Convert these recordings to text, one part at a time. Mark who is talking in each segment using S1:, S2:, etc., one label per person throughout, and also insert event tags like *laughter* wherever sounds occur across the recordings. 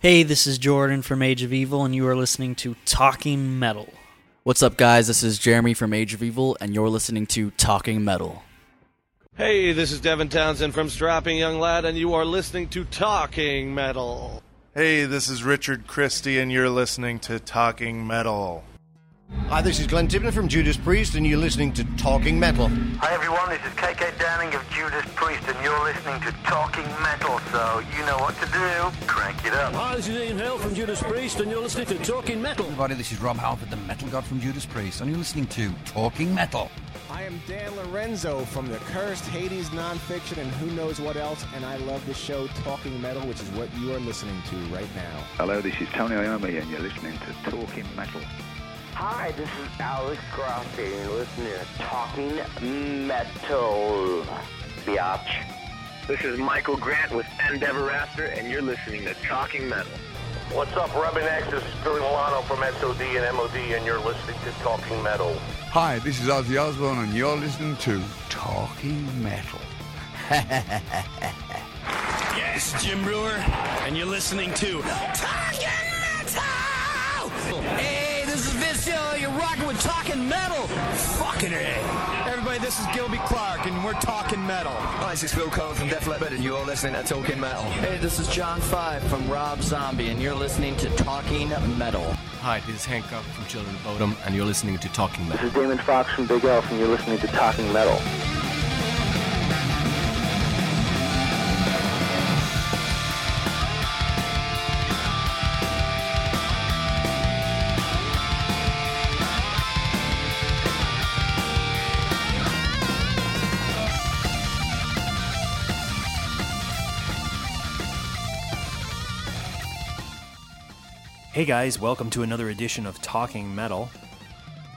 S1: Hey, this is Jordan from Age of Evil, and you are listening to Talking Metal.
S2: What's up, guys? This is Jeremy from Age of Evil, and you're listening to Talking Metal.
S3: Hey, this is Devin Townsend from Strapping Young Lad, and you are listening to Talking Metal.
S4: Hey, this is Richard Christy, and you're listening to Talking Metal.
S5: Hi, this is Glenn Tipton from Judas Priest, and you're listening to Talking Metal.
S6: Hi everyone, this is KK Downing of Judas Priest, and you're listening to Talking Metal, so you know what to do. Crank it up.
S7: Hi, this is Ian Hill from Judas Priest, and you're listening to Talking Metal.
S8: Everybody, this is Rob Halford, the metal god from Judas Priest, and you're listening to Talking Metal.
S9: I am Dan Lorenzo from the Cursed Hades nonfiction and who knows what else, and I love the show Talking Metal, which is what you are listening to right now.
S10: Hello, this is Tony Iommi, and you're listening to Talking Metal.
S11: Hi, this is Alex Grossi, and you're listening to Talking Metal. Biatch.
S12: This is Michael Grant with Endeverafter, and you're listening to Talking Metal.
S13: What's up, Rubbing X? This is Billy Milano from SOD and MOD, and you're listening to Talking Metal.
S14: Hi, this is Ozzy Osbourne, and you're listening to Talking Metal. *laughs*
S15: yes, Jim Breuer, and you're listening to Talking Metal.
S16: Fucking A.
S17: Everybody, this is Gilby Clarke, and we're Talking Metal.
S18: Hi, this is Phil Collen from Def Leppard, and you're listening to Talking Metal.
S19: Hey, this is John Five from Rob Zombie, and you're listening to Talking Metal.
S20: Hi, this is Hancock from Children of Bodom, and you're listening to Talking Metal.
S21: This is Damon Fox from Bigelf, and you're listening to Talking Metal.
S22: Hey guys, welcome to another edition of Talking Metal.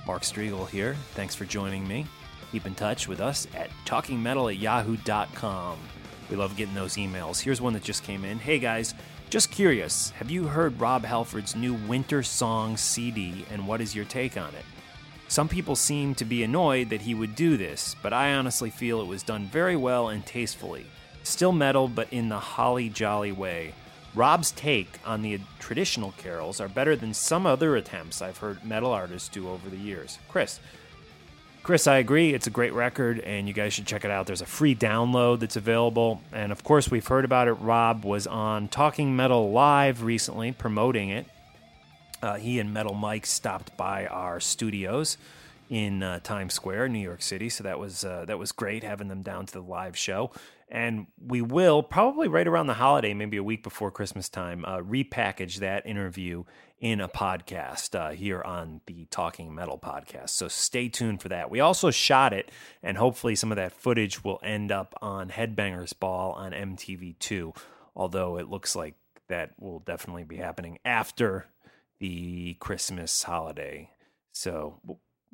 S22: Mark Strigl here. Thanks for joining me. Keep in touch with us at talkingmetal at yahoo.com. We love getting those emails. Here's one that just came in. Hey guys, just curious, have you heard Rob Halford's new Winter Song CD and what is your take on it? Some people seem to be annoyed that he would do this, but I honestly feel it was done very well and tastefully. Still metal, but in the holly jolly way. Rob's take on the traditional carols are better than some other attempts I've heard metal artists do over the years. Chris. Chris, I agree. It's a great record, and you guys should check it out. There's a free download that's available. And of course, we've heard about it. Rob was on Talking Metal Live recently promoting it. Uh, he and Metal Mike stopped by our studios in uh, Times Square, New York City. So that was uh, that was great having them down to the live show. And we will probably right around the holiday, maybe a week before Christmas time, uh, repackage that interview in a podcast uh, here on the Talking Metal podcast. So stay tuned for that. We also shot it, and hopefully some of that footage will end up on Headbangers Ball on MTV2. Although it looks like that will definitely be happening after the Christmas holiday. So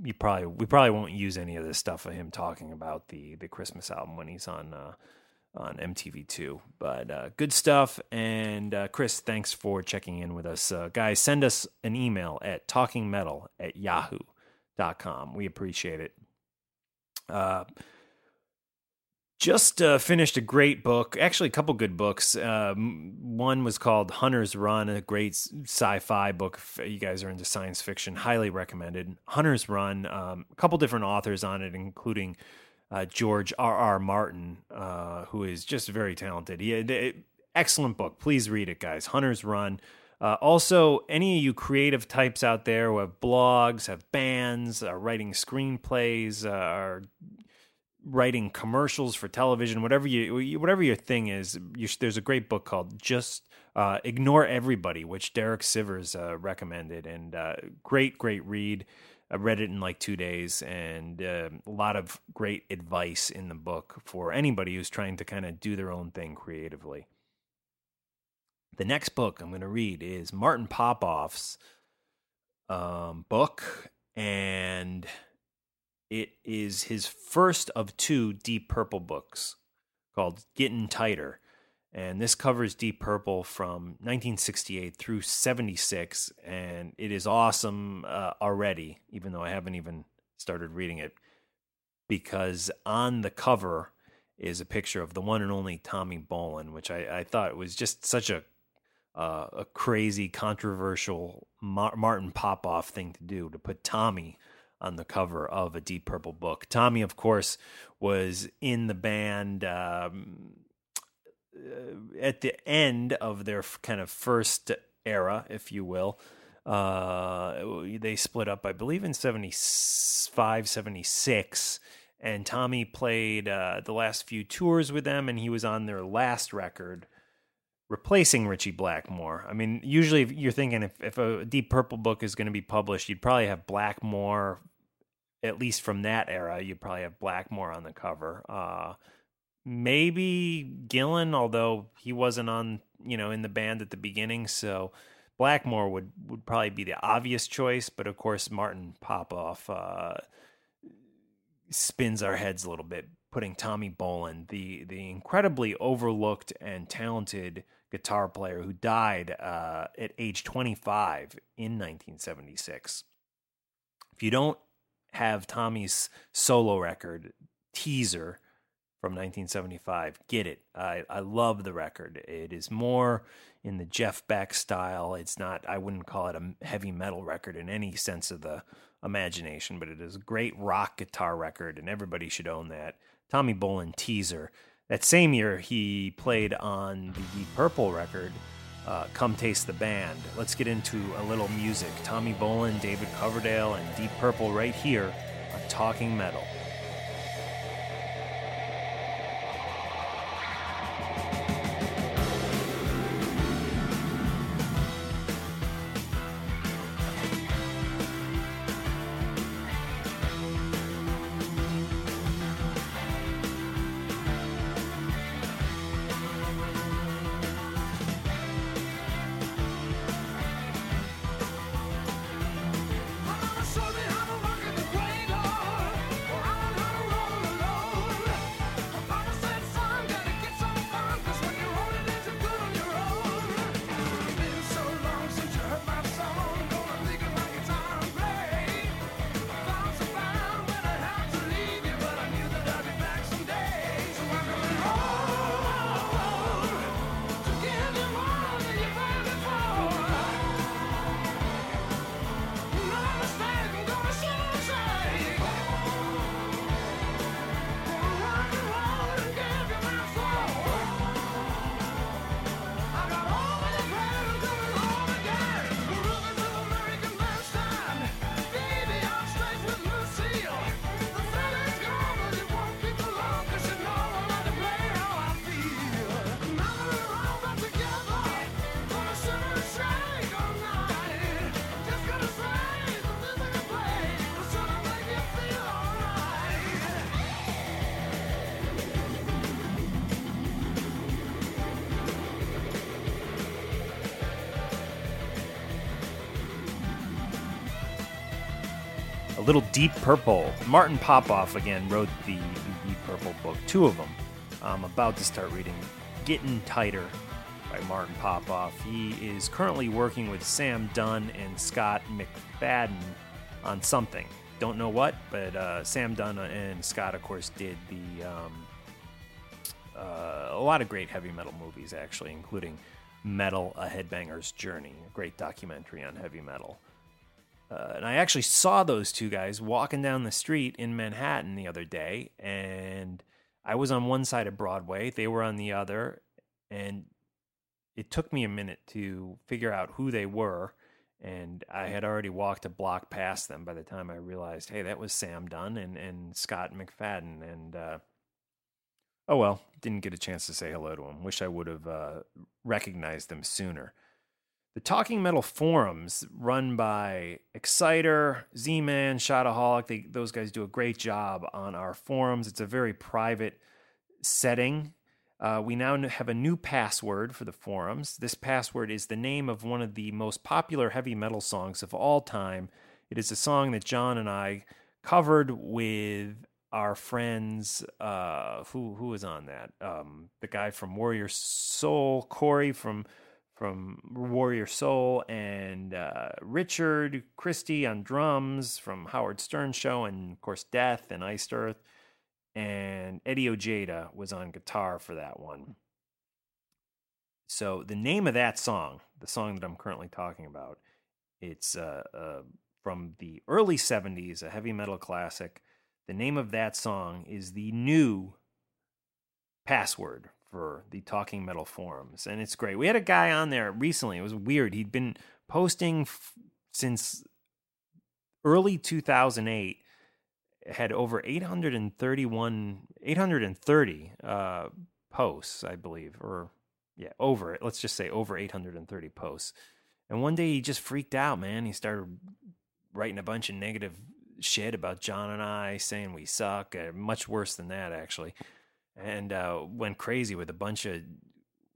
S22: you probably we probably won't use any of this stuff of him talking about the the Christmas album when he's on uh, on MTV2. But uh, good stuff. And uh, Chris, thanks for checking in with us. Uh, guys, send us an email at talkingmetal at yahoo.com. We appreciate it. Uh, Just uh, finished a great book, actually, a couple good books. Um, one was called Hunter's Run, a great sci fi book. If you guys are into science fiction, highly recommended. Hunter's Run, um, a couple different authors on it, including uh, George R. R. Martin, uh, who is just very talented. He, it, excellent book. Please read it, guys. Hunter's Run. Uh, also, any of you creative types out there who have blogs, have bands, are writing screenplays, uh, are writing commercials for television, whatever you whatever your thing is, you, there's a great book called Just uh, Ignore Everybody, which Derek Sivers uh, recommended, and uh, great great read. I read it in like two days, and uh, a lot of great advice in the book for anybody who's trying to kind of do their own thing creatively. The next book I'm going to read is Martin Popoff's um, book, and it is his first of two Deep Purple books called Getting Tighter. And this covers Deep Purple from 1968 through 76. And it is awesome uh, already, even though I haven't even started reading it, because on the cover is a picture of the one and only Tommy Bolin, which I, I thought was just such a uh, a crazy, controversial Martin Popoff thing to do to put Tommy on the cover of a Deep Purple book. Tommy, of course, was in the band um, at the end of their kind of first era, if you will. Uh, they split up, I believe, in 75, 76. And Tommy played uh, the last few tours with them, and he was on their last record replacing Ritchie Blackmore. I mean, usually you're thinking if, if a Deep Purple book is going to be published, you'd probably have Blackmore, at least from that era, you'd probably have Blackmore on the cover. Uh, maybe Gillan, although he wasn't on, you know, in the band at the beginning. So Blackmore would, would probably be the obvious choice. But of course, Martin Popoff uh, spins our heads a little bit, putting Tommy Bolin, the, the incredibly overlooked and talented – guitar player who died uh, at age 25 in 1976. If you don't have Tommy's solo record, Teaser, from 1975, get it. I, I love the record. It is more in the Jeff Beck style. It's not, I wouldn't call it a heavy metal record in any sense of the imagination, but it is a great rock guitar record, and everybody should own that. Tommy Bolin Teaser. That same year, he played on the Deep Purple record, uh, Come Taste the Band. Let's get into a little music. Tommy Bolin, David Coverdale, and Deep Purple right here on Talking Metal. Little Deep Purple. Martin Popoff again wrote the, Deep Purple book, two of them. I'm about to start reading Getting Tighter by Martin Popoff. He is currently working with Sam Dunn and Scott McFadden on something. Don't know what, but uh, Sam Dunn and Scott, of course, did the um, uh, a lot of great heavy metal movies, actually, including Metal: A Headbanger's Journey, a great documentary on heavy metal. Uh, and I actually saw those two guys walking down the street in Manhattan the other day, and I was on one side of Broadway, they were on the other, and it took me a minute to figure out who they were. And I had already walked a block past them by the time I realized, hey, that was Sam Dunn and, and Scott McFadden. And uh, oh well, didn't get a chance to say hello to them. Wish I would have uh, recognized them sooner. The Talking Metal forums, run by Exciter, Z Man, Shotaholic, they, those guys do a great job on our forums. It's a very private setting. Uh, we now have a new password for the forums. This password is the name of one of the most popular heavy metal songs of all time. It is a song that John and I covered with our friends. Uh, who who was on that? Um, the guy from Warrior Soul, Corey from from Warrior Soul, and uh, Richard Christy on drums from Howard Stern Show, and of course Death and Iced Earth, and Eddie Ojeda was on guitar for that one. So the name of that song, the song that I'm currently talking about, it's uh, uh, from the early '70s, a heavy metal classic. The name of that song is the new password for the Talking Metal forums, and it's great. We had a guy on there recently. It was weird. He'd been posting f- since early 2008. Had over 831, 830 uh, posts, I believe, or yeah, over. Let's just say over 830 posts. And one day he just freaked out, man. He started writing a bunch of negative shit about John and I, saying we suck. Uh, much worse than that, actually and uh, went crazy with a bunch of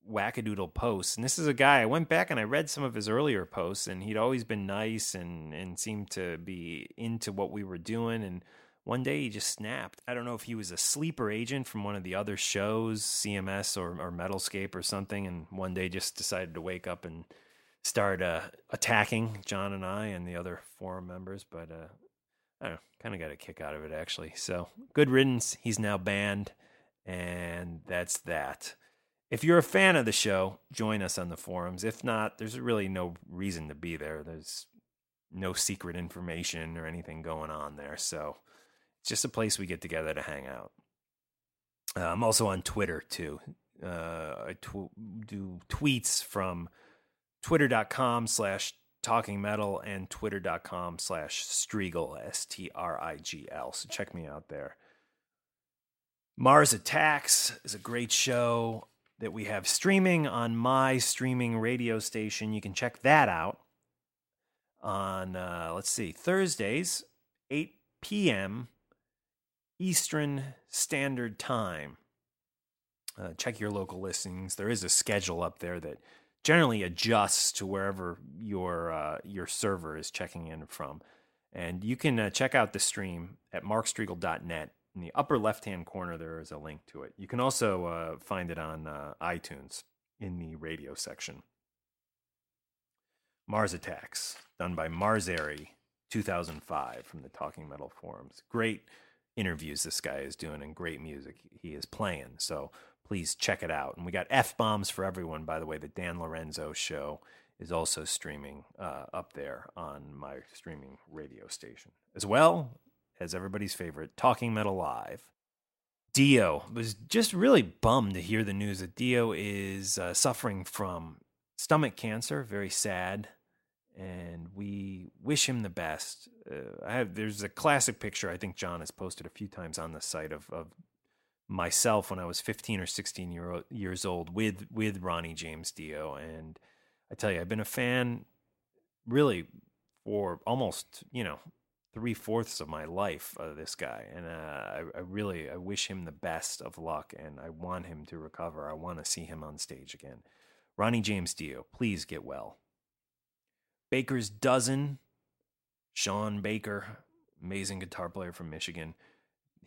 S22: wackadoodle posts. And this is a guy I went back and I read some of his earlier posts, and he'd always been nice and and seemed to be into what we were doing. And one day he just snapped. I don't know if he was a sleeper agent from one of the other shows, CMS or, or Metalscape or something, and one day just decided to wake up and start uh, attacking John and I and the other forum members. But uh, I don't know, kind of got a kick out of it actually. So good riddance. He's now banned. And that's that. If you're a fan of the show, join us on the forums. If not, there's really no reason to be there. There's no secret information or anything going on there. So it's just a place we get together to hang out. Uh, I'm also on Twitter too. Uh, I tw- do tweets from twitter.com slash talking metal and twitter.com slash strigl s-t-r-i-g-l so check me out there Mars Attacks is a great show that we have streaming on my streaming radio station. You can check that out on, uh, let's see, Thursdays, 8 p.m. Eastern Standard Time. Uh, check your local listings. There is a schedule up there that generally adjusts to wherever your uh, your server is checking in from. And you can uh, check out the stream at markstrigl.net in the upper left hand corner, there is a link to it. You can also uh, find it on uh, iTunes in the radio section. Mars Attacks, done by Marzary, 2005, from the Talking Metal forums. Great interviews this guy is doing and great music he is playing. So please check it out. And we got F Bombs for Everyone, by the way. The Dan Lorenzo show is also streaming uh, up there on my streaming radio station. As well, as everybody's favorite, Talking Metal Live. Dio was just really bummed to hear the news that Dio is uh, suffering from stomach cancer. Very sad, and we wish him the best. Uh, I have there's a classic picture I think John has posted a few times on the site of, of myself when I was 15 or 16 year, years old with with Ronnie James Dio, and I tell you, I've been a fan really for almost you know three fourths of my life of this guy, and uh, I, I, really I wish him the best of luck, and I want him to recover. I want to see him on stage again. Ronnie James Dio, please get well. Baker's Dozen, Sean Baker, amazing guitar player from Michigan.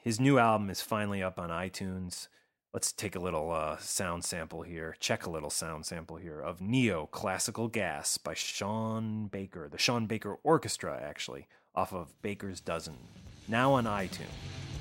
S22: His new album is finally up on iTunes. Let's take a little uh, sound sample here. Check a little sound sample here of Neo Classical Gas by Sean Baker, the Sean Baker Orchestra, actually off of Baker's Dozen, now on iTunes.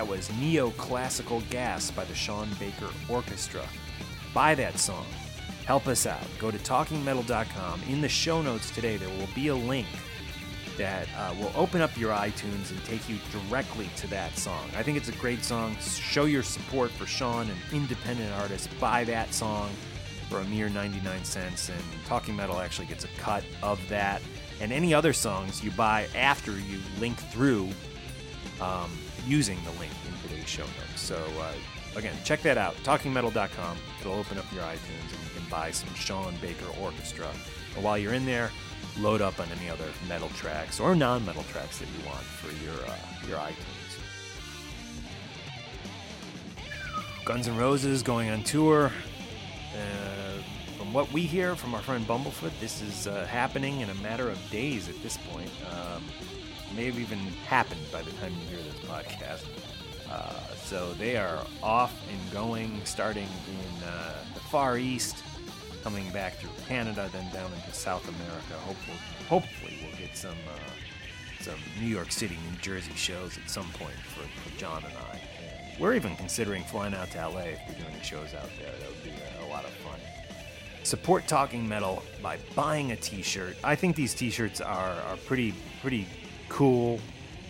S22: That was Neoclassical Gas by the Sean Baker Orchestra. Buy that song. Help us out. Go to talkingmetal.com. In the show notes today, there will be a link that uh, will open up your iTunes and take you directly to that song. I think it's a great song. Show your support for Sean, an independent artist. Buy that song for a mere 99 cents, and Talking Metal actually gets a cut of that. And any other songs you buy after you link through um, using the link in today's show notes. So, uh, again, check that out. TalkingMetal.com. It'll open up your iTunes and you can buy some Sean Baker Orchestra. But while you're in there, load up on any other metal tracks or non-metal tracks that you want for your uh, your iTunes. Guns N' Roses going on tour. Uh, from what we hear from our friend Bumblefoot, this is uh, happening in a matter of days at this point. Um, may have even happened by the time you hear this podcast. Uh, so they are off and going, starting in uh, the Far East, coming back through Canada, then down into South America. Hopefully, hopefully we'll get some uh, some New York City, New Jersey shows at some point for, for John and I. We're even considering flying out to LA if we're doing shows out there. That would be a lot of fun. Support Talking Metal by buying a T-shirt. I think these T-shirts are, are pretty pretty cool.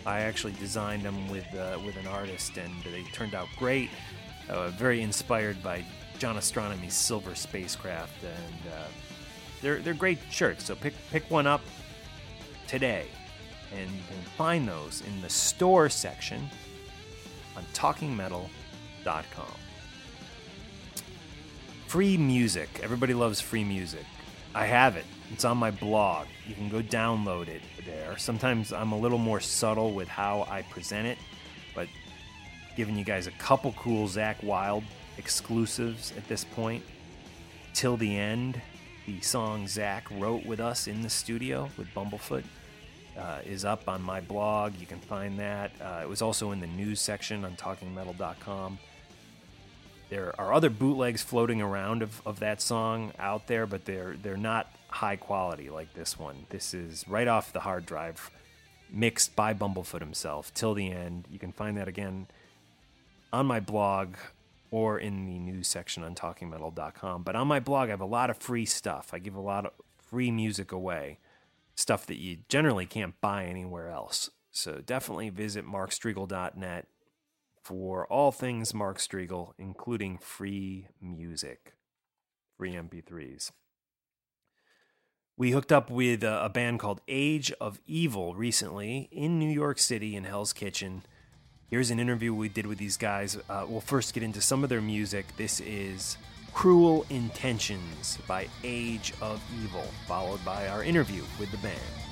S22: I actually designed them with uh, with an artist, and they turned out great. Uh, very inspired by John Astronomy's Silver Spacecraft, and uh, they're they're great shirts. So pick pick one up today, and you can find those in the store section on TalkingMetal.com. Free music. Everybody loves free music. I have it. It's on my blog. You can go download it there. Sometimes I'm a little more subtle with how I present it, but giving you guys a couple cool Zakk Wylde exclusives at this point. Till the end, the song Zach wrote with us in the studio with Bumblefoot uh, is up on my blog. You can find that. Uh, it was also in the news section on talkingmetal.com. There are other bootlegs floating around of, of that song out there, but they're they're not high quality like this one. This is right off the hard drive, mixed by Bumblefoot himself till the end. You can find that again on my blog or in the news section on talkingmetal.com. But on my blog, I have a lot of free stuff. I give a lot of free music away, stuff that you generally can't buy anywhere else. So definitely visit markstrigl.net for all things Mark Strigl, including free music, free MP3s. We hooked up with a, band called Age of Evil recently in New York City in Hell's Kitchen. Here's an interview we did with these guys. Uh, we'll first get into some of their music. This is Cruel Intentions by Age of Evil, followed by our interview with the band.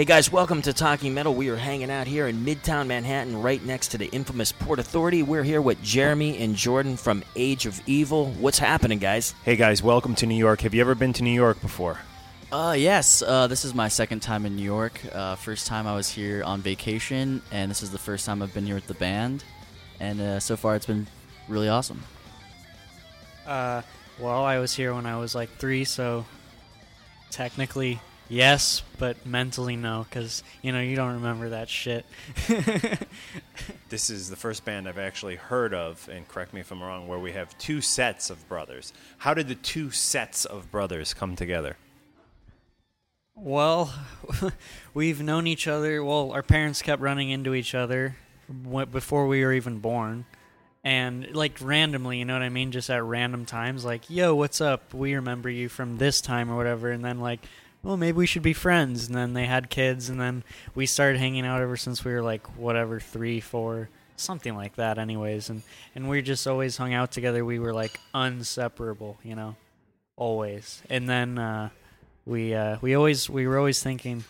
S23: Hey guys, welcome to Talking Metal. We are hanging out here in Midtown Manhattan, right next to the infamous Port Authority. We're here with Jeremy and Jordan from Age of Evil. What's happening, guys?
S22: Hey guys, welcome to New York. Have you ever been to New York before?
S24: Uh, yes. Uh, this is my second time in New York. Uh, first time I was here on vacation, and this is the first time I've been here with the band. And uh, so far, it's been really awesome.
S25: Uh, well, I was here when I was like three, so technically yes, but mentally no, because you know you don't remember that shit. *laughs*
S22: This is the first band I've actually heard of, and correct me if I'm wrong, where we have two sets of brothers. How did the two sets of brothers come together?
S25: Well, *laughs* we've known each other. Well, our parents kept running into each other before we were even born. And, like, randomly, you know what I mean? Just at random times, like, yo, what's up? We remember you from this time or whatever. And then, like, well, maybe we should be friends. And then they had kids, and then we started hanging out ever since we were, like, whatever, three, four, something like that, anyways. And, and we just always hung out together. We were, like, inseparable, you know? Always. And then, uh, we uh, we always we were always thinking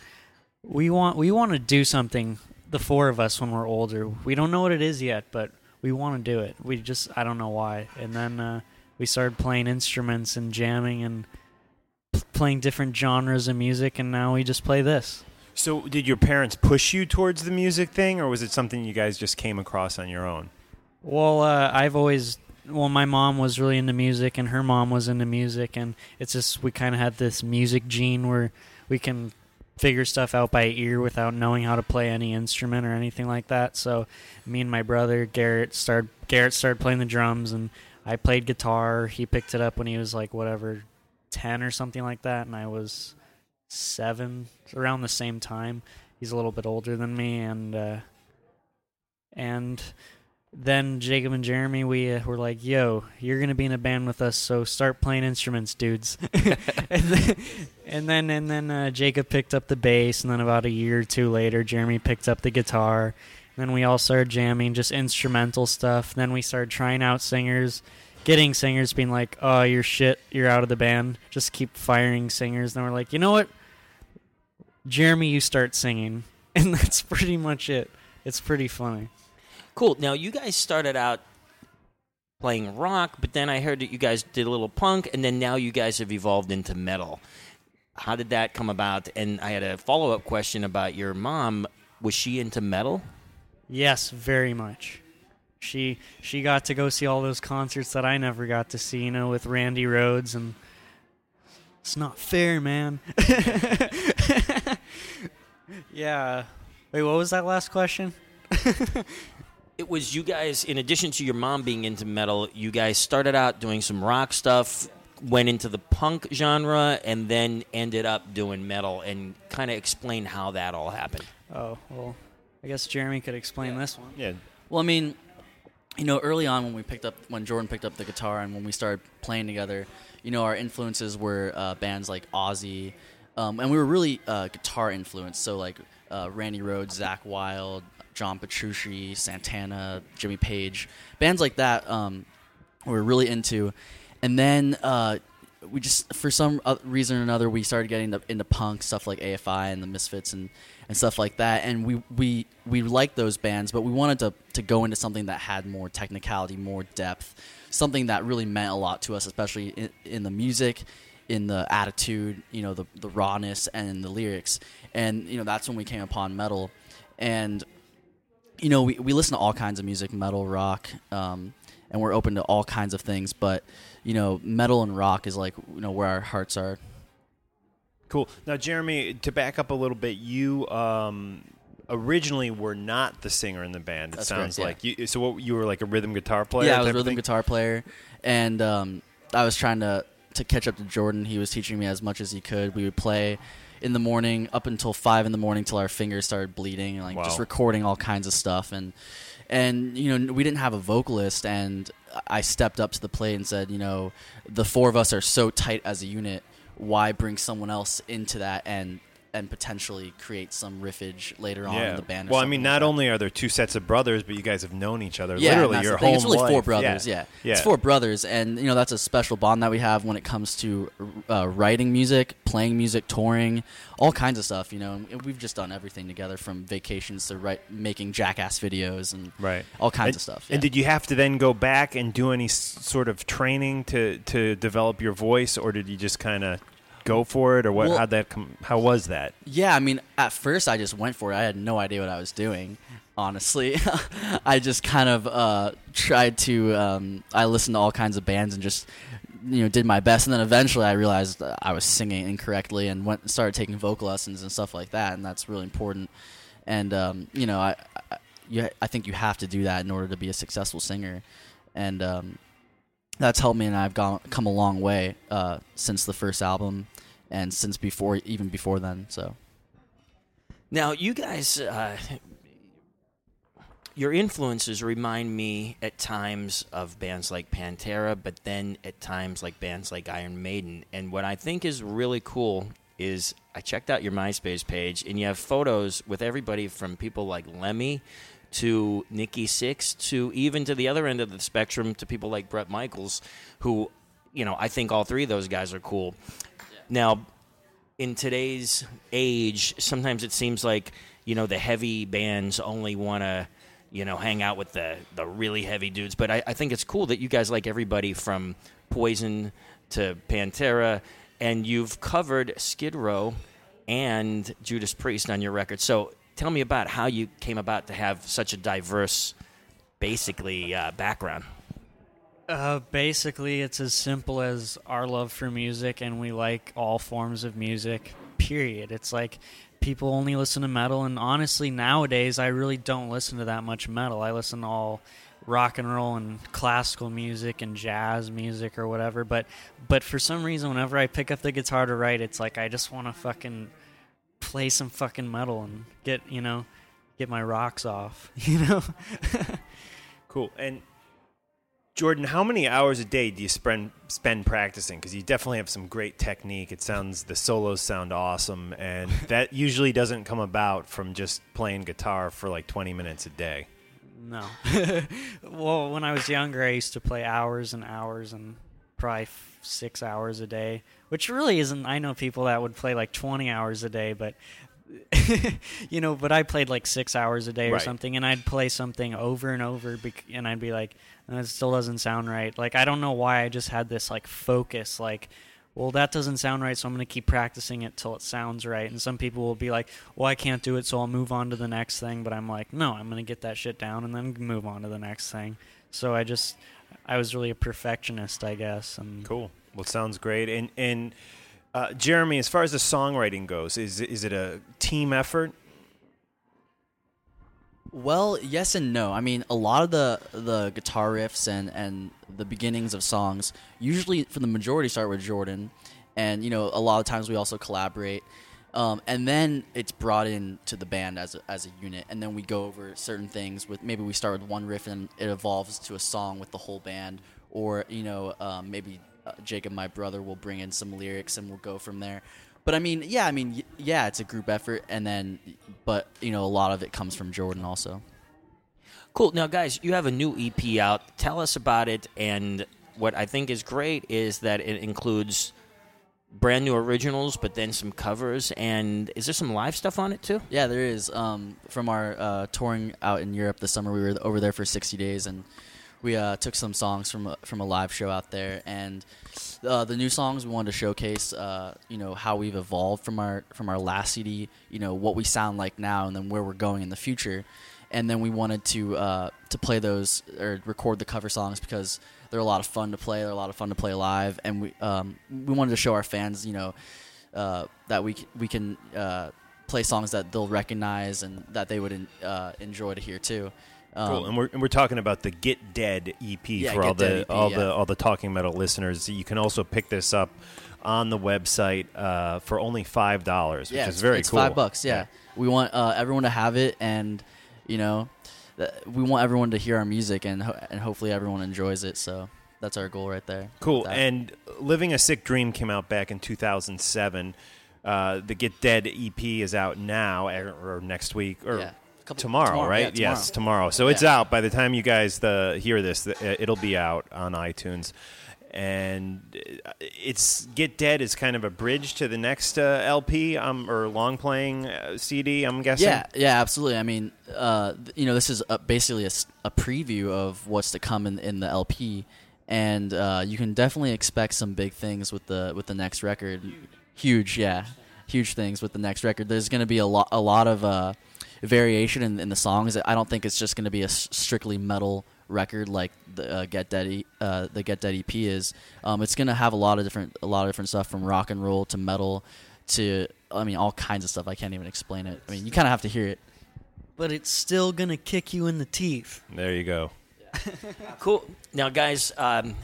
S25: we want we want to do something the four of us when we're older we don't know what it is yet but we want to do it we just i don't know why and then uh, we started playing instruments and jamming and playing different genres of music and now we just play this
S22: So, did your parents push you towards the music thing, or was it something you guys just came across on your own?
S25: Well, uh, I've always well, my mom was really into music, and her mom was into music, and it's just we kind of had this music gene where we can figure stuff out by ear without knowing how to play any instrument or anything like that. So, me and my brother Garrett started Garrett started playing the drums, and I played guitar. He picked it up when he was like whatever ten or something like that, and I was seven, around the same time. He's a little bit older than me, and uh, and then Jacob and Jeremy, we uh, were like, "Yo, you're gonna be in a band with us, so start playing instruments, dudes." *laughs* and, then, and then and then uh, Jacob picked up the bass, and then about a year or two later, Jeremy picked up the guitar. And then we all started jamming, just instrumental stuff. Then we started trying out singers, getting singers, being like, "Oh, you're shit, you're out of the band." Just keep firing singers. Then we're like, "You know what, Jeremy, you start singing," *laughs* and that's pretty much it. It's pretty funny.
S23: Cool. Now, you guys started out playing rock, but then I heard that you guys did a little punk, and then now you guys have evolved into metal. How did that come about? And I had a follow up question about your mom. Was she into metal?
S25: Yes, very much. She she got to go see all those concerts that I never got to see, you know, with Randy Rhoads and it's not fair, man. *laughs* yeah. Wait, what was that last question? *laughs*
S23: it was you guys, in addition to your mom being into metal, you guys started out doing some rock stuff, went into the punk genre, and then ended up doing metal. And kind of explain how that all happened.
S25: Oh well, I guess Jeremy could explain this one.
S22: Yeah.
S24: Well, I mean, you know, early on when we picked up, when Jordan picked up the guitar and when we started playing together, you know, our influences were uh, bands like Ozzy, um, and we were really uh, guitar influenced. So like uh, Randy Rhoads, Zakk Wylde, John Petrucci, Santana, Jimmy Page, bands like that. Um, we were really into, and then uh, we just for some reason or another we started getting into, into punk stuff like AFI and the Misfits and, and stuff like that. And we we we liked those bands, but we wanted to to go into something that had more technicality, more depth, something that really meant a lot to us, especially in, in the music, in the attitude, you know, the the rawness and the lyrics. And you know that's when we came upon metal, and you know we we listen to all kinds of music, metal, rock. Um, and we're open to all kinds of things, but you know, metal and rock is like you know where our hearts are.
S22: Cool. Now, Jeremy, to back up a little bit, you um, originally were not the singer in the band. It
S24: That's
S22: sounds
S24: correct,
S22: like you. So, what, you were like a rhythm guitar player.
S24: Yeah, I was a rhythm guitar player, and um, I was trying to to catch up to Jordan. He was teaching me as much as he could. We would play in the morning up until five in the morning till our fingers started bleeding, and like just recording all kinds of stuff. And and you know we didn't have a vocalist, and I stepped up to the plate and said, you know, the four of us are so tight as a unit. Why bring someone else into that and and potentially create some riffage later on in the band.
S22: Well, I mean,
S24: like
S22: not
S24: that.
S22: only are there two sets of brothers, but you guys have known each other
S24: Yeah,
S22: literally your whole
S24: It's really four brothers. Yeah. it's four brothers, and you know that's a special bond that we have when it comes to uh, writing music, playing music, touring, all kinds of stuff. You know, and we've just done everything together, from vacations to write, making jackass videos and
S22: right
S24: all kinds
S22: and,
S24: of stuff.
S22: And did you have to then go back and do any s- sort of training to to develop your voice, or did you just kind of go for it, or what?
S24: Well-
S22: how that com- how was that?
S24: Yeah, I mean, at first I just went for it. I had no idea what I was doing. Honestly, *laughs* I just kind of uh, tried to. Um, I listened to all kinds of bands and just, you know, did my best. And then eventually I realized I was singing incorrectly and went started taking vocal lessons and stuff like that. And that's really important. And um, you know, I, I, you, I think you have to do that in order to be a successful singer. And um, that's helped me, and I've gone come a long way uh, since the first album, and since before, even before then. So.
S23: Now, you guys, uh, your influences remind me at times of bands like Pantera, but then at times like bands like Iron Maiden. And what I think is really cool is I checked out your MySpace page, and you have photos with everybody from people like Lemmy to Nikki Sixx to even to the other end of the spectrum to people like Bret Michaels, who, you know, I think all three of those guys are cool. Now, in today's age, sometimes it seems like you know the heavy bands only want to you know hang out with the the really heavy dudes. But I, I think it's cool that you guys like everybody from Poison to Pantera, and you've covered Skid Row and Judas Priest on your record. So tell me about how you came about to have such a diverse, basically uh, background.
S25: Uh, basically, it's as simple as our love for music, and we like all forms of music. Period. It's like people only listen to metal, and honestly, nowadays I really don't listen to that much metal. I listen to all rock and roll and classical music and jazz music or whatever. But but for some reason, whenever I pick up the guitar to write, it's like I just want to fucking play some fucking metal and get you know get my rocks off. *laughs* You know.
S22: Cool. And Jordan, how many hours a day do you spend spend practicing? Because you definitely have some great technique. It sounds the solos sound awesome, and *laughs* that usually doesn't come about from just playing guitar for like twenty minutes a day.
S25: No. *laughs* well, when I was younger, I used to play hours and hours and probably f- six hours a day, which really isn't. I know people that would play like 20 hours a day, but. *laughs* you know, but I played like six hours a day or
S22: Right.
S25: something, and I'd play something over and over, bec- and I'd be like, "Uh, "It still doesn't sound right." Like I don't know why I just had this like focus, like, "Well, that doesn't sound right, so I'm going to keep practicing it till it sounds right." And some people will be like, "Well, I can't do it, so I'll move on to the next thing." But I'm like, "No, I'm going to get that shit down and then move on to the next thing." So I just, I was really a perfectionist, I guess. And
S22: Cool. Well, sounds great. And and uh, Jeremy, as far as the songwriting goes, is is it a team effort?
S24: Well, yes and no. I mean, a lot of the the guitar riffs and and the beginnings of songs usually, for the majority, start with Jordan, and you know, a lot of times we also collaborate, um, and then it's brought in to the band as a, as a unit, and then we go over certain things with maybe we start with one riff and it evolves to a song with the whole band, or you know, um, maybe uh, Jacob, my brother, will bring in some lyrics and we'll go from there. But I mean, yeah, I mean, yeah, it's a group effort, and then, but you know, a lot of it comes from Jordan also.
S23: Cool. Now, guys, you have a new EP out. Tell us about it. And what I think is great is that it includes brand new originals, but then some covers. And is there some live stuff on it too?
S24: Yeah, there is. Um, from our uh, touring out in Europe this summer, we were over there for 60 days, and we uh, took some songs from a, from a live show out there. And uh, the new songs we wanted to showcase, uh, you know, how we've evolved from our from our last CD, you know, what we sound like now, and then where we're going in the future. And then we wanted to uh, to play those or record the cover songs because they're a lot of fun to play. They're a lot of fun to play live, and we um, we wanted to show our fans, you know, uh, that we we can uh, play songs that they'll recognize and that they would uh, enjoy to hear too. Um,
S22: cool. And we're and we're talking about the Get Dead EP
S24: Yeah,
S22: for all
S24: Get
S22: the
S24: EP,
S22: all
S24: yeah.
S22: the all the Talking Metal listeners. You can also pick this up on the website uh, for only five dollars, which
S24: yeah,
S22: is
S24: it's,
S22: very
S24: it's
S22: cool.
S24: Five bucks. Yeah, we want uh, everyone to have it, and you know, we want everyone to hear our music, and ho- and hopefully everyone enjoys it. So that's our goal right there.
S22: Cool. And Living a Sick Dream came out back in 2007. Uh, the Get Dead EP is out now or, or next week or
S24: Yeah. Couple-
S22: tomorrow,
S24: tomorrow,
S22: right?
S24: yeah,
S22: Yes, tomorrow. So it's out by the time you guys the hear this. It'll be out on iTunes. And uh, it's Get Dead is kind of a bridge to the next uh, LP um, or long playing uh, CD. I'm guessing.
S24: Yeah, yeah, absolutely. I mean, uh, you know, this is a, basically a preview of what's to come in, in the LP, and uh, you can definitely expect some big things with the with the next record. Huge, yeah, huge things with the next record. There's going to be a lot a lot of uh, variation in, in the songs. I don't think it's just going to be a strictly metal record like the uh, Get Dead E- uh, the Get Dead EP is. Um, it's going to have a lot of different a lot of different stuff from rock and roll to metal to I mean all kinds of stuff. I can't even explain it. I mean, you kind of have to hear it.
S25: But it's still gonna kick you in the teeth.
S22: There you go. *laughs*
S23: Cool. Now, guys, um,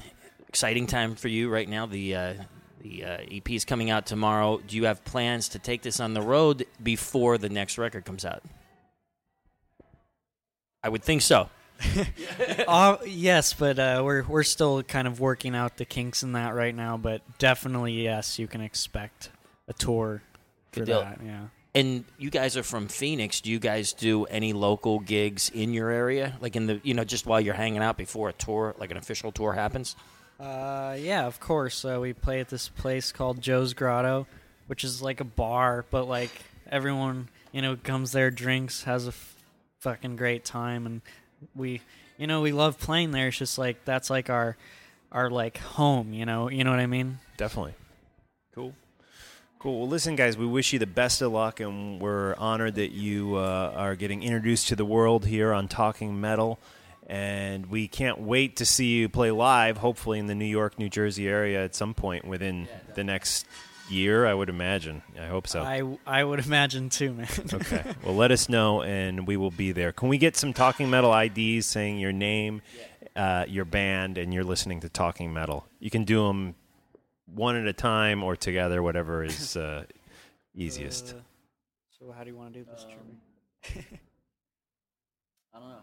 S23: exciting time for you right now. The uh, the uh, EP is coming out tomorrow. Do you have plans to take this on the road before the next record comes out? I would think so. *laughs*
S25: uh, yes, but uh, we're we're still kind of working out the kinks in that right now. But definitely, yes, you can expect a tour for
S23: Good deal.
S25: that. Yeah.
S23: And you guys are from Phoenix. Do you guys do any local gigs in your area, like in the you know just while you're hanging out before a tour, like an official tour happens?
S25: Uh, yeah, of course. Uh, we play at this place called Joe's Grotto, which is like a bar, but like everyone, you know, comes there, drinks, has a f- fucking great time, and we, you know, we love playing there. It's just like that's like our, our like home. You know, you know what I mean?
S22: Definitely. Cool. Cool. Well, listen, guys, we wish you the best of luck, and we're honored that you uh, are getting introduced to the world here on Talking Metal. And we can't wait to see you play live, hopefully in the New York, New Jersey area at some point within the next year, I would imagine. I hope so.
S25: I I would imagine too, man.
S22: okay. *laughs* Well, let us know, and we will be there. Can we get some Talking Metal IDs saying your name, uh, your band, and you're listening to Talking Metal? You can do them one at a time or together, whatever is *laughs* uh, easiest.
S25: Uh, so how do you want to do this, Jeremy? *laughs*
S24: I don't know.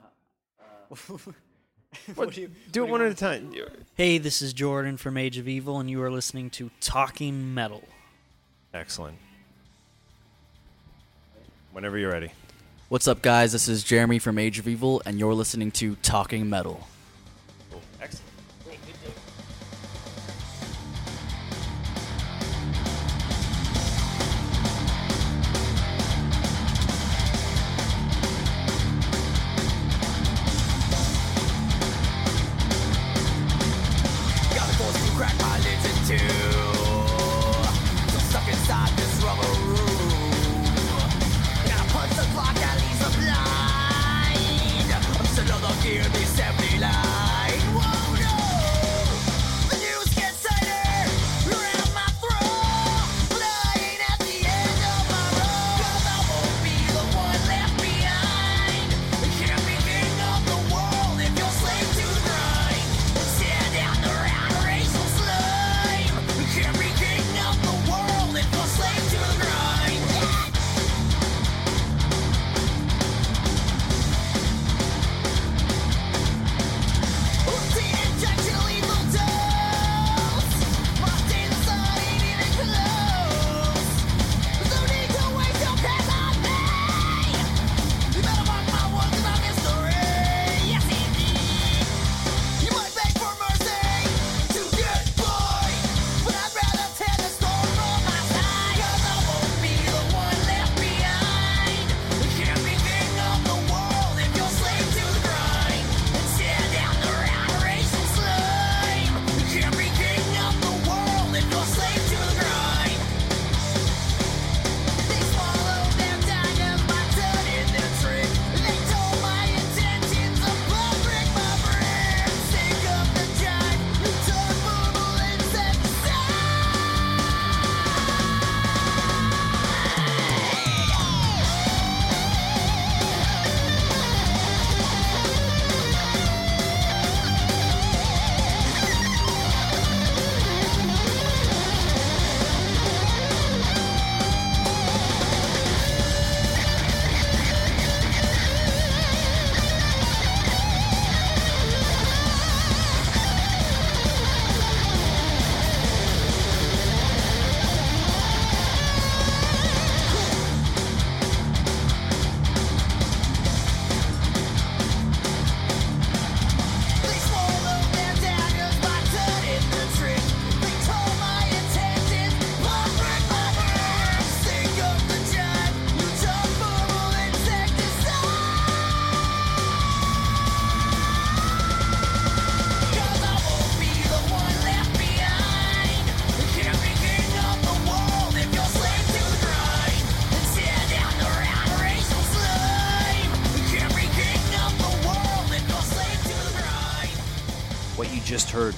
S25: What *laughs* do you-
S22: do
S25: what
S22: it one
S25: you
S22: at a time.
S25: Hey, this is Jordan from Age of Evil, and you are listening to Talking Metal.
S22: Excellent. Whenever you're ready.
S24: What's up, guys? This is Jeremy from Age of Evil, and you're listening to Talking Metal.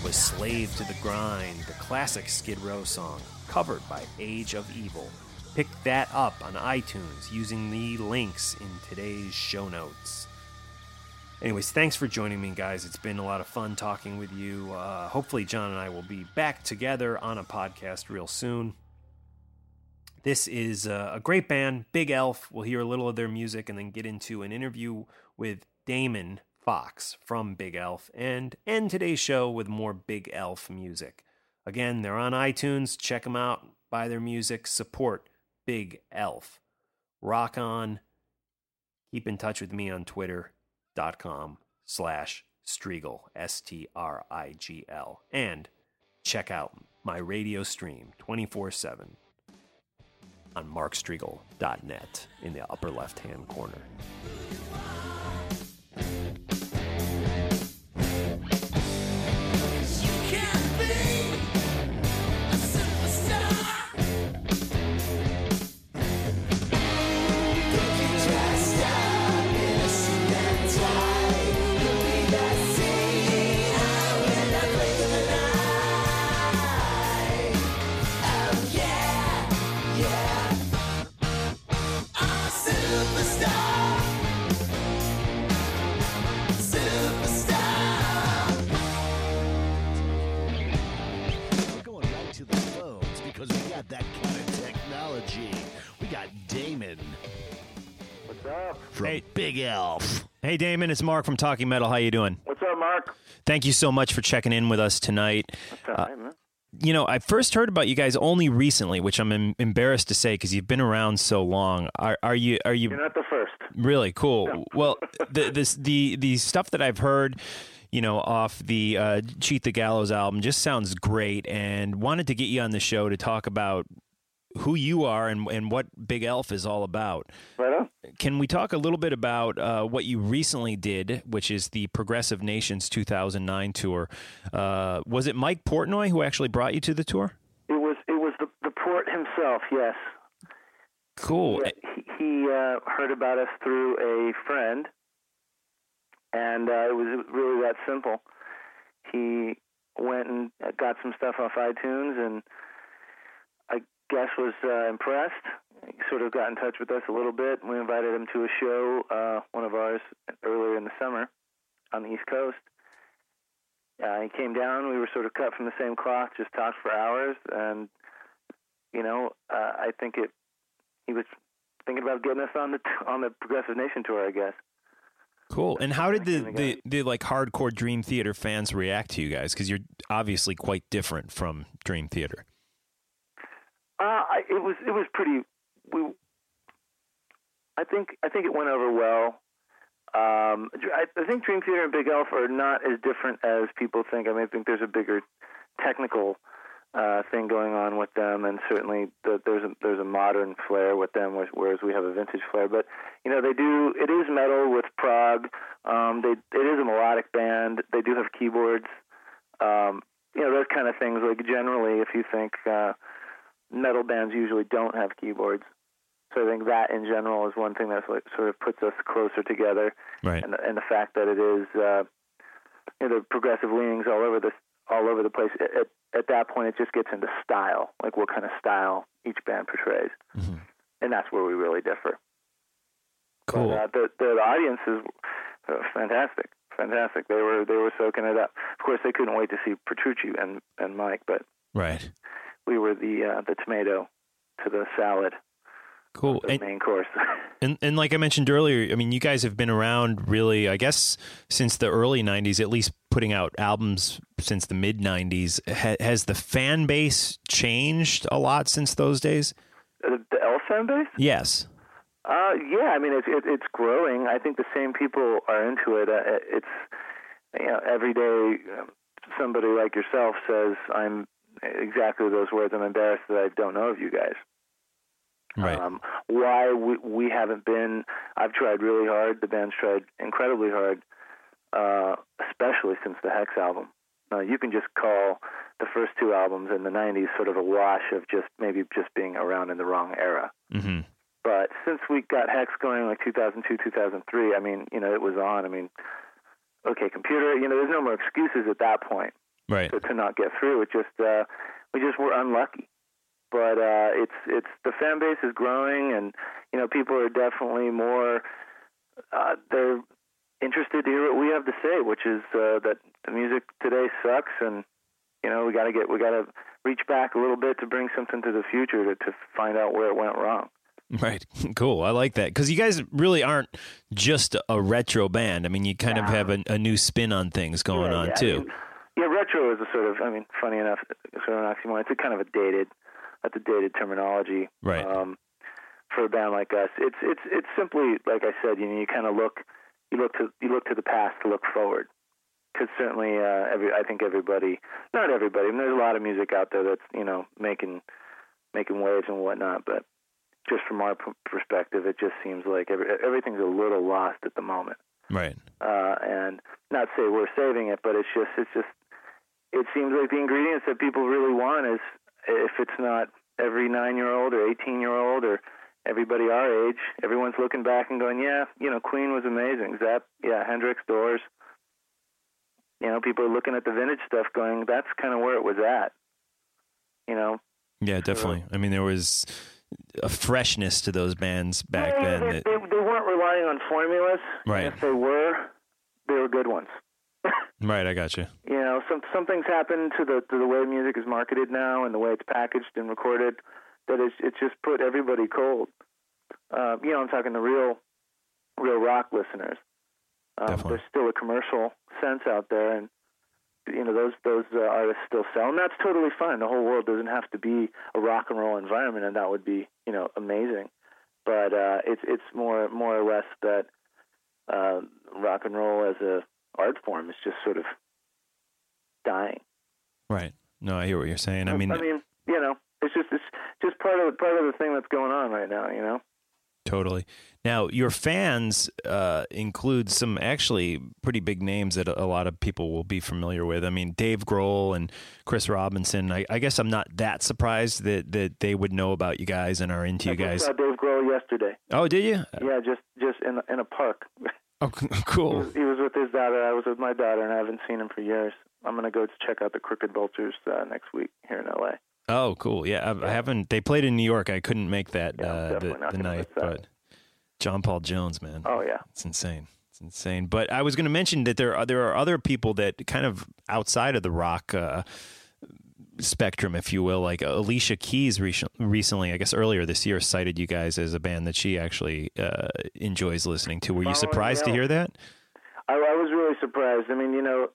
S22: Was Slave to the Grind, the classic Skid Row song, covered by Age of Evil. Pick that up on iTunes using the links in today's show notes. Anyways, thanks for joining me, guys. It's been a lot of fun talking with you. Uh, hopefully, John and I will be back together on a podcast real soon. This is uh, a great band, Bigelf. We'll hear a little of their music and then get into an interview with Damon Fox from Bigelf and end today's show with more Bigelf music. Again, they're on iTunes. Check them out, buy their music, support Big Elf. Rock on. Keep in touch with me on twitter.com slash Strigl, S T R I G L. And check out my radio stream 24 7 on markstrigl.net in the upper left hand corner.
S13: Up?
S26: from Bigelf.
S22: Hey Damon, it's Mark from Talking Metal. How you doing?
S13: What's up, Mark?
S22: Thank you so much for checking in with us tonight. Uh, you know, I first heard about you guys only recently, which I'm em- embarrassed to say because you've been around so long. Are, are you? Are you?
S13: You're not the first.
S22: Really cool. *laughs* Well, the this the the stuff that I've heard, you know, off the uh, Cheat the Gallows album just sounds great, and wanted to get you on the show to talk about who you are and and what Bigelf is all about.
S13: Right on.
S22: Can we talk a little bit about uh, what you recently did, which is the Progressive Nations 2009 tour? Uh, was it Mike Portnoy who actually brought you to the tour?
S13: It was it was the the port himself. Yes.
S22: Cool.
S13: He, he uh, heard about us through a friend, and uh, it was really that simple. He went and got some stuff off iTunes, and I guess was uh, impressed. Sort of got in touch with us a little bit. We invited him to a show, uh, one of ours, earlier in the summer on the East Coast. Uh, he came down. We were sort of cut from the same cloth. Just talked for hours, and you know, uh, I think it. He was thinking about getting us on the on the Progressive Nation tour, I guess.
S22: Cool. And how did the, the, the like hardcore Dream Theater fans react to you guys? Because you're obviously quite different from Dream Theater.
S13: Uh, I, it was it was pretty. We, I think I think it went over well. Um, I, I think Dream Theater and Bigelf are not as different as people think. I mean, I think there's a bigger technical uh, thing going on with them, and certainly the, there's a, there's a modern flair with them, whereas- we have a vintage flair. But you know, they do. It is metal with prog. Um, they it is a melodic band. They do have keyboards. Um, you know, those kind of things. Like generally, if you think uh, metal bands usually don't have keyboards. So I think that in general is one thing that sort of puts us closer together,
S22: Right.
S13: and the, and the fact that it is uh, you know, the progressive leanings all over this all over the place. At, at, at that point, it just gets into style, like what kind of style each band portrays, and that's where we really differ.
S22: Cool.
S13: But, uh, the, the audience is uh, fantastic, fantastic. They were they were soaking it up. Of course, they couldn't wait to see Petrucci and and Mike, but
S22: Right.
S13: we were the uh, the tomato to the salad,
S22: Cool. And,
S13: main course. *laughs*
S22: and and like I mentioned earlier, I mean, you guys have been around really, I guess, since the early '90s, at least putting out albums since the mid '90s. Ha- has the fan base changed a lot since those days?
S13: the, the Elf fan base.
S22: Yes.
S13: Uh, yeah, I mean it's it, it's growing. I think the same people are into it. Uh, it's you know every day um, somebody like yourself says I'm exactly those words. I'm embarrassed that I don't know of you guys.
S22: Right.
S13: Um, why we, we haven't been? I've tried really hard. The band's tried incredibly hard, uh, especially since the Hex album. Uh, you can just call the first two albums in the '90s sort of a wash of just maybe just being around in the wrong era.
S22: Mm-hmm.
S13: But since we got Hex going like 2002, 2003, I mean, you know, it was on. I mean, okay, computer, you know, there's no more excuses at that point.
S22: Right.
S13: to, to not get through. It just uh, we just were unlucky. But uh, it's it's the fan base is growing, and you know people are definitely more uh, they're interested to hear what we have to say, which is uh, that the music today sucks, and you know we got to get we got to reach back a little bit to bring something to the future to, to find out where it went wrong.
S22: Right. *laughs* Cool. I like that because you guys really aren't just a retro band. I mean, you kind of have a, a new spin on things going on
S13: yeah, I
S22: too.
S13: mean, yeah, retro is a sort of, I mean, funny enough, sort of an oxymoron. It's a kind of a dated, that's a dated terminology.
S22: Right.
S13: Um, for a band like us, it's it's it's simply like I said. You know, you kind of look, you look to you look to the past to look forward. Because certainly, uh, every I think everybody, not everybody. I mean, there's a lot of music out there that's you know making making waves and whatnot, but just from our p- perspective, it just seems like every, everything's a little lost at the moment
S22: Right.
S13: uh, and not say we're saving it, but it's just it's just it seems like the ingredients that people really want is if it's not every nine year old or eighteen year old or everybody our age, everyone's looking back and going, yeah, you know, Queen was amazing, Zap, yeah, Hendrix, Doors. You know, people are looking at the vintage stuff, going, that's kind of where it was at. You know,
S22: Yeah, definitely. I mean, there was a freshness to those bands back
S13: Yeah,
S22: then.
S13: they,
S22: That,
S13: they, they weren't relying on formulas.
S22: Right.
S13: If they were, they were good ones. *laughs*
S22: right. I got you.
S13: you know, some some things happen to the to the way music is marketed now and the way it's packaged and recorded that it's it's just put everybody cold. Uh, you know, I'm talking to real real rock listeners. Um, there's still a commercial sense out there, and you know those those uh, artists still sell, and that's totally fine. The whole world doesn't have to be a rock and roll environment, and that would be you know amazing. But uh, it's it's more more or less that uh, rock and roll as a art form is just sort of dying.
S22: Right. No, I hear what you're saying. I mean,
S13: I mean, you know, it's just it's just part of part of the thing that's going on right now. You know.
S22: Totally. Now, your fans uh, include some actually pretty big names that a lot of people will be familiar with. I mean, Dave Grohl and Chris Robinson. I, I guess I'm not that surprised that, that they would know about you guys and are into you
S13: I just
S22: guys.
S13: I saw Dave Grohl yesterday.
S22: Oh, did you?
S13: Yeah, just just in in a park. *laughs*
S22: Oh, *laughs* cool.
S13: He was with his daughter. I was with my daughter, and I haven't seen him for years. I'm gonna go check out the Crooked Vultures uh, next week here in LA.
S22: Oh, cool. Yeah, I, I haven't. They played in New York. I couldn't make that uh, the, the night, but John Paul Jones, man.
S13: Oh yeah,
S22: it's insane. It's insane. But I was going to mention that there are there are other people that kind of outside of the rock uh, spectrum, if you will. Like Alicia Keys re- recently, I guess earlier this year, cited you guys as a band that she actually uh, enjoys listening to. Were you surprised to hear that?
S13: I, I was really surprised. I mean, you know,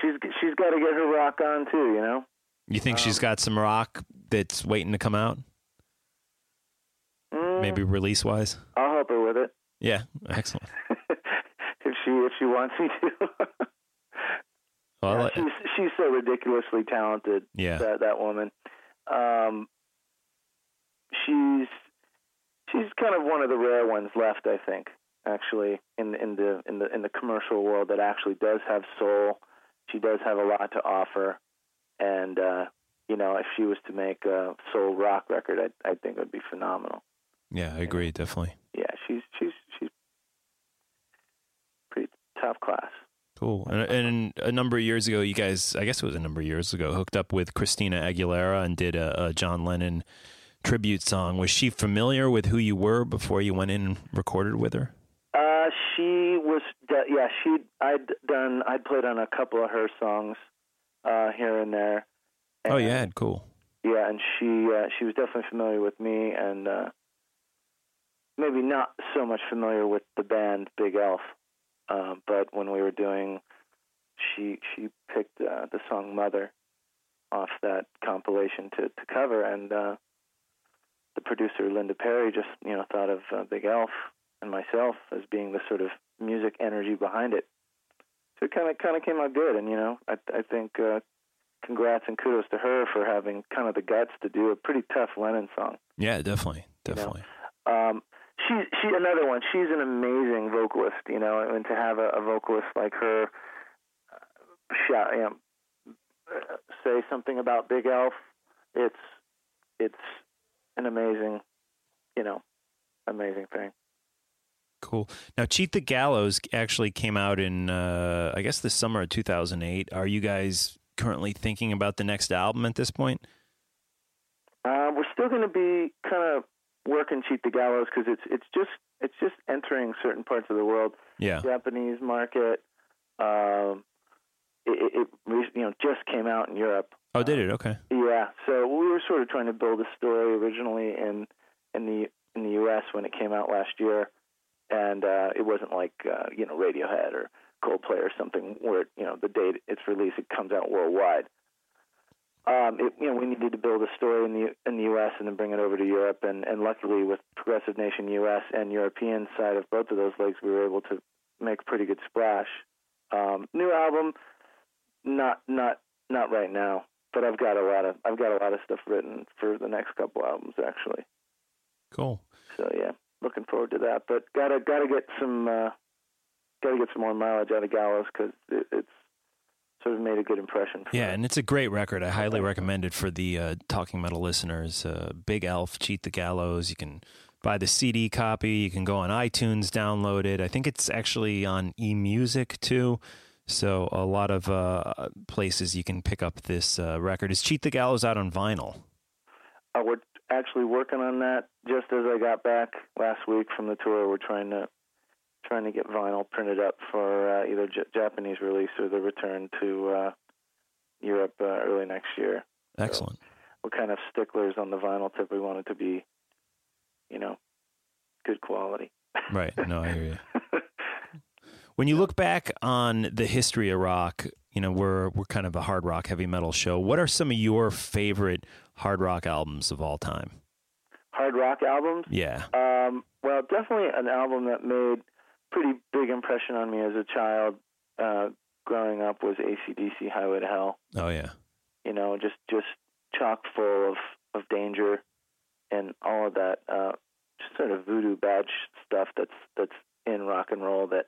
S13: she's she's got to get her rock on too. You know.
S22: You think she's got some rock that's waiting to come out?
S13: Mm,
S22: Maybe release wise?
S13: I'll help her with it
S22: Yeah, excellent. *laughs*
S13: if she if she wants me to. *laughs*
S22: Well,
S13: Yeah,
S22: like-
S13: she's she's so ridiculously talented.
S22: Yeah.
S13: that that woman. Um, she's she's kind of one of the rare ones left, I think. Actually, in in the in the in the commercial world, that actually does have soul. She does have a lot to offer, and uh, you know, if she was to make a soul rock record, I I think it would be phenomenal.
S22: yeah, I agree, definitely.
S13: Yeah, she's she's she's pretty top class.
S22: Cool. And, and a number of years ago, you guys, I guess it was a number of years ago, hooked up with Christina Aguilera and did a, a John Lennon tribute song. Was she familiar with who you were before you went in and recorded with her?
S13: Uh, she was, yeah, she, I'd done, I'd played on a couple of her songs, uh, here and there.
S22: oh, yeah, cool.
S13: Yeah, and she, uh, she was definitely familiar with me and, uh, maybe not so much familiar with the band Bigelf. Uh, but when we were doing, she, she picked, uh, the song Mother off that compilation to, to cover and, uh, the producer Linda Perry just, you know, thought of uh, Bigelf and myself as being the sort of music energy behind it. So it kind of kind of came out good, and you know, I I think uh, congrats and kudos to her for having kind of the guts to do a pretty tough Lennon song.
S22: Yeah, definitely. Definitely.
S13: Um, she she another one. She's an amazing vocalist, you know, and to have a, a vocalist like her uh, shout, you know, uh, say something about Bigelf, it's it's an amazing, you know, amazing thing.
S22: Cool. Now, Cheat the Gallows actually came out in, uh, I guess, the summer of 2008. Are you guys currently thinking about the next album at this point?
S13: Uh, we're still going to be kind of working Cheat the Gallows because it's it's just it's just entering certain parts of the world.
S22: Yeah.
S13: Japanese market. Um, it, it, it you know just came out in Europe.
S22: Oh, did it? Okay.
S13: Yeah, so we were sort of trying to build a story originally in in the in the U.S. when it came out last year, and uh, it wasn't like uh, you know Radiohead or Coldplay or something where you know the date it's released it comes out worldwide. Um, it, you know, we needed to build a story in the in the U.S. and then bring it over to Europe, and and luckily with Progressive Nation U.S. and European side of both of those legs, we were able to make a pretty good splash. Um, new album, not not not right now, but I've got a lot of I've got a lot of stuff written for the next couple albums actually.
S22: Cool.
S13: So yeah, looking forward to that. But gotta gotta get some uh, gotta get some more mileage out of Gallows because it, it's sort of made a good impression.
S22: Yeah, and it's a great record. I highly recommend it for the uh, Talking Metal listeners. Uh, Bigelf, Cheat the Gallows. You can buy the CD copy. You can go on iTunes, download it. I think it's actually on eMusic too. So a lot of uh, places you can pick up this uh, record. Is Cheat the Gallows out on vinyl?
S13: Uh, we're actually working on that. Just as I got back last week from the tour, we're trying to trying to get vinyl printed up for uh, either J- Japanese release or the return to uh, Europe uh, early next year.
S22: Excellent.
S13: So we're kind of sticklers on the vinyl tip. We want it to be, you know, good quality.
S22: Right. No, I hear you. *laughs* when you look back on the history of rock, you know we're we're kind of a hard rock heavy metal show. What are some of your favorite hard rock albums of all time?
S13: Hard rock albums?
S22: Yeah.
S13: Um, well, definitely an album that made pretty big impression on me as a child uh, growing up was ACDC Highway to Hell.
S22: Oh yeah.
S13: You know, just just chock full of of danger and all of that uh, sort of voodoo badge stuff that's that's in rock and roll that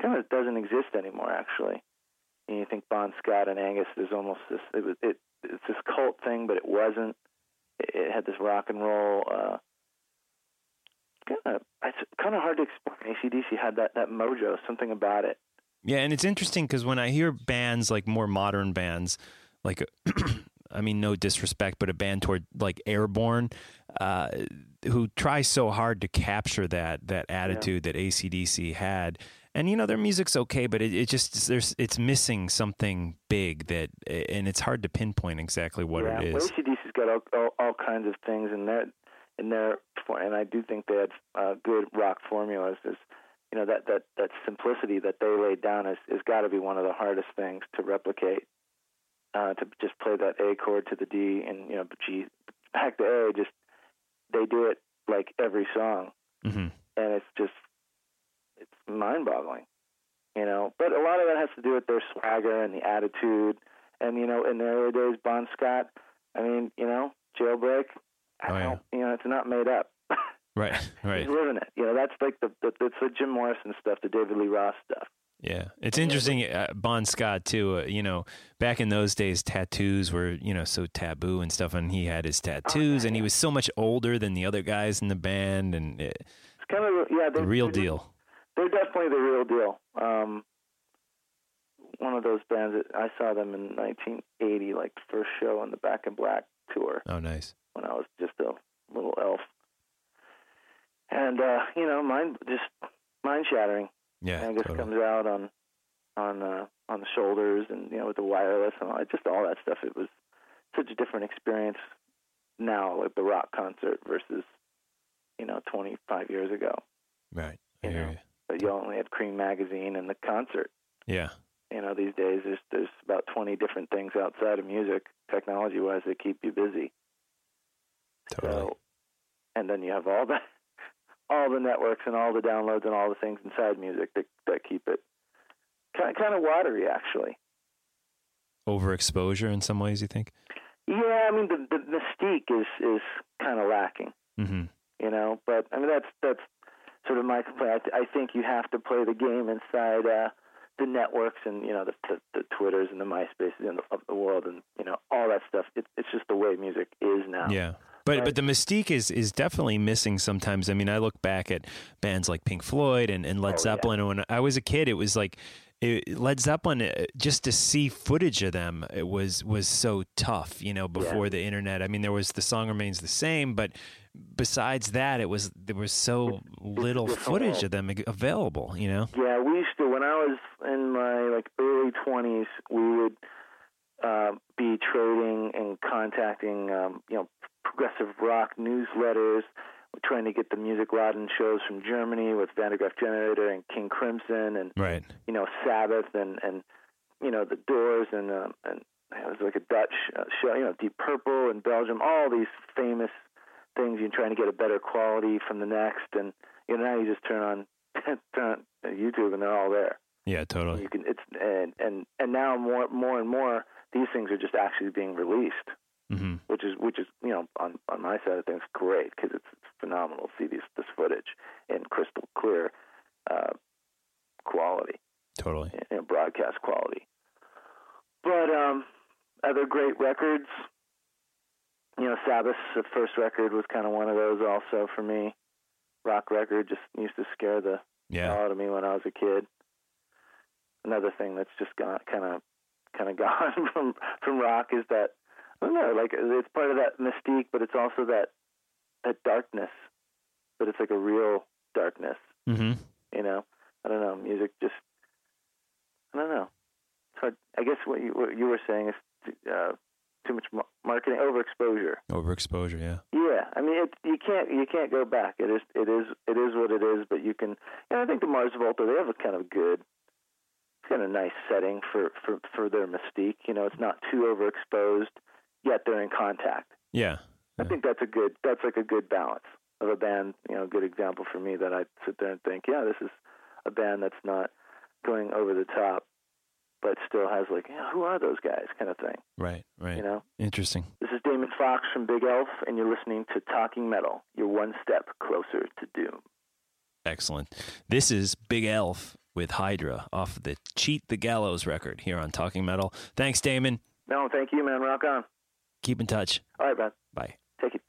S13: kind of doesn't exist anymore. Actually, and you think Bon Scott and Angus, there's almost this it was it it's this cult thing, but it wasn't. It, it had this rock and roll. Uh, kind of it's kind of hard to explain. ACDC had that that mojo, something about it.
S22: Yeah, and it's interesting because when I hear bands like more modern bands, like *clears throat* I mean, no disrespect, but a band toward like Airborne, uh, who tries so hard to capture that that attitude yeah. that ACDC had. And you know their music's okay, but it, it just there's it's missing something big that, and it's hard to pinpoint exactly what
S13: yeah.
S22: it is.
S13: Well, ACDC's got all, all, all kinds of things in there, in there, and I do think they had uh, good rock formulas. There's, you know, that that that simplicity that they laid down is is got to be one of the hardest things to replicate uh, to just play that A chord to the D and you know G back to A. Just they do it like every song,
S22: mm-hmm.
S13: and it's just it's mind-boggling, you know. But a lot of that has to do with their swagger and the attitude, and you know, in the early days, Bon Scott. I mean, you know, Jailbreak.
S22: Oh, yeah.
S13: You know, it's not made up. *laughs*
S22: Right, right.
S13: He's living it. You know, that's like the, the that's the Jim Morrison stuff, the David Lee Roth stuff.
S22: Yeah, it's interesting. Uh, bon Scott too. Uh, you know, back in those days, tattoos were you know so taboo and stuff, and he had his tattoos,
S13: oh,
S22: and he was so much older than the other guys in the band, and it,
S13: it's kind of yeah,
S22: the real deal.
S13: They're definitely the real deal. Um, one of those bands that I saw them in 1980, like the first show on the Back in Black tour.
S22: Oh, nice.
S13: When I was just a little elf, and uh, you know, mind just mind shattering.
S22: Yeah,
S13: Angus
S22: totally.
S13: comes out on on uh, on the shoulders, and you know, with the wireless and all just all that stuff. It was such a different experience now, like the rock concert versus you know 25 years ago.
S22: Right.
S13: You know, but you only had Creem magazine and the concert.
S22: Yeah.
S13: You know, these days there's there's about 20 different things outside of music, technology wise, that keep you busy.
S22: Totally.
S13: So, and then you have all the *laughs* all the networks and all the downloads and all the things inside music that that keep it kind of, kind of watery, actually.
S22: Overexposure in some ways, you think?
S13: Yeah, I mean the the mystique is is kind of lacking.
S22: Mm-hmm.
S13: You know, but I mean that's that's sort of my complaint. I, I think you have to play the game inside uh, the networks and you know the, the the Twitters and the MySpaces and the, of the world and you know all that stuff. It, it's just the way music is now.
S22: Yeah. But
S13: Right.
S22: but the mystique is is definitely missing sometimes. I mean, I look back at bands like Pink Floyd and, and Led
S13: Oh,
S22: Zeppelin. and When I was a kid, it was like it, Led Zeppelin, uh, just to see footage of them, it was was so tough. You know, before the internet. I mean, there was the song remains the same, but besides that, it was there was so little footage of them available. You know.
S13: Yeah, we used to when I was in my like early twenties, we would uh, be trading and contacting um, you know progressive rock newsletters. We're trying to get the Musikladen shows from Germany with Van der Graaf Generator and King Crimson and
S22: Right.
S13: you know Sabbath and and you know the Doors and um, and it was like a Dutch uh, show, you know Deep Purple in Belgium, all these famous things. You're trying to get a better quality from the next, and you know now you just turn on *laughs* turn on YouTube and they're all there.
S22: Yeah, totally.
S13: You can it's and and and now more more and more these things are just actually being released,
S22: hmm
S13: which is which is you know on on my side of things great because it's, it's phenomenal to see these this footage in crystal clear uh, quality,
S22: Totally.
S13: you know, broadcast quality. But um, other great records, you know, Sabbath's first record was kind of one of those also for me. Rock record just used to scare the
S22: Yeah.
S13: hell out of me when I was a kid. Another thing that's just gone kind of kind of *laughs* gone from from rock is that I don't know, like it's part of that mystique, but it's also that that darkness. But it's like a real darkness,
S22: hmm
S13: you know. I don't know, music just I don't know. It's hard. I guess what you what you were saying is uh, too much mar- marketing, overexposure.
S22: Overexposure. Yeah.
S13: Yeah, I mean, it, you can't you can't go back. It is it is it is what it is. But you can. And I think the Mars Volta they have a kind of good, kind of nice setting for for for their mystique. You know, it's not too overexposed, yet they're in contact.
S22: Yeah.
S13: I think that's a good that's like a good balance of a band. You know, a good example for me that I sit there and think, yeah, this is a band that's not going over the top, but still has like, yeah, who are those guys, kind of thing.
S22: Right. Right.
S13: You know.
S22: Interesting.
S13: This is Damon Fox from Bigelf, and you're listening to Talking Metal. You're one step closer to doom.
S22: Excellent. This is Bigelf with Hydra off the Cheat the Gallows record here on Talking Metal. Thanks, Damon.
S13: No, thank you, man. Rock on.
S22: Keep in touch.
S13: All right, man.
S22: Bye.
S13: Take it.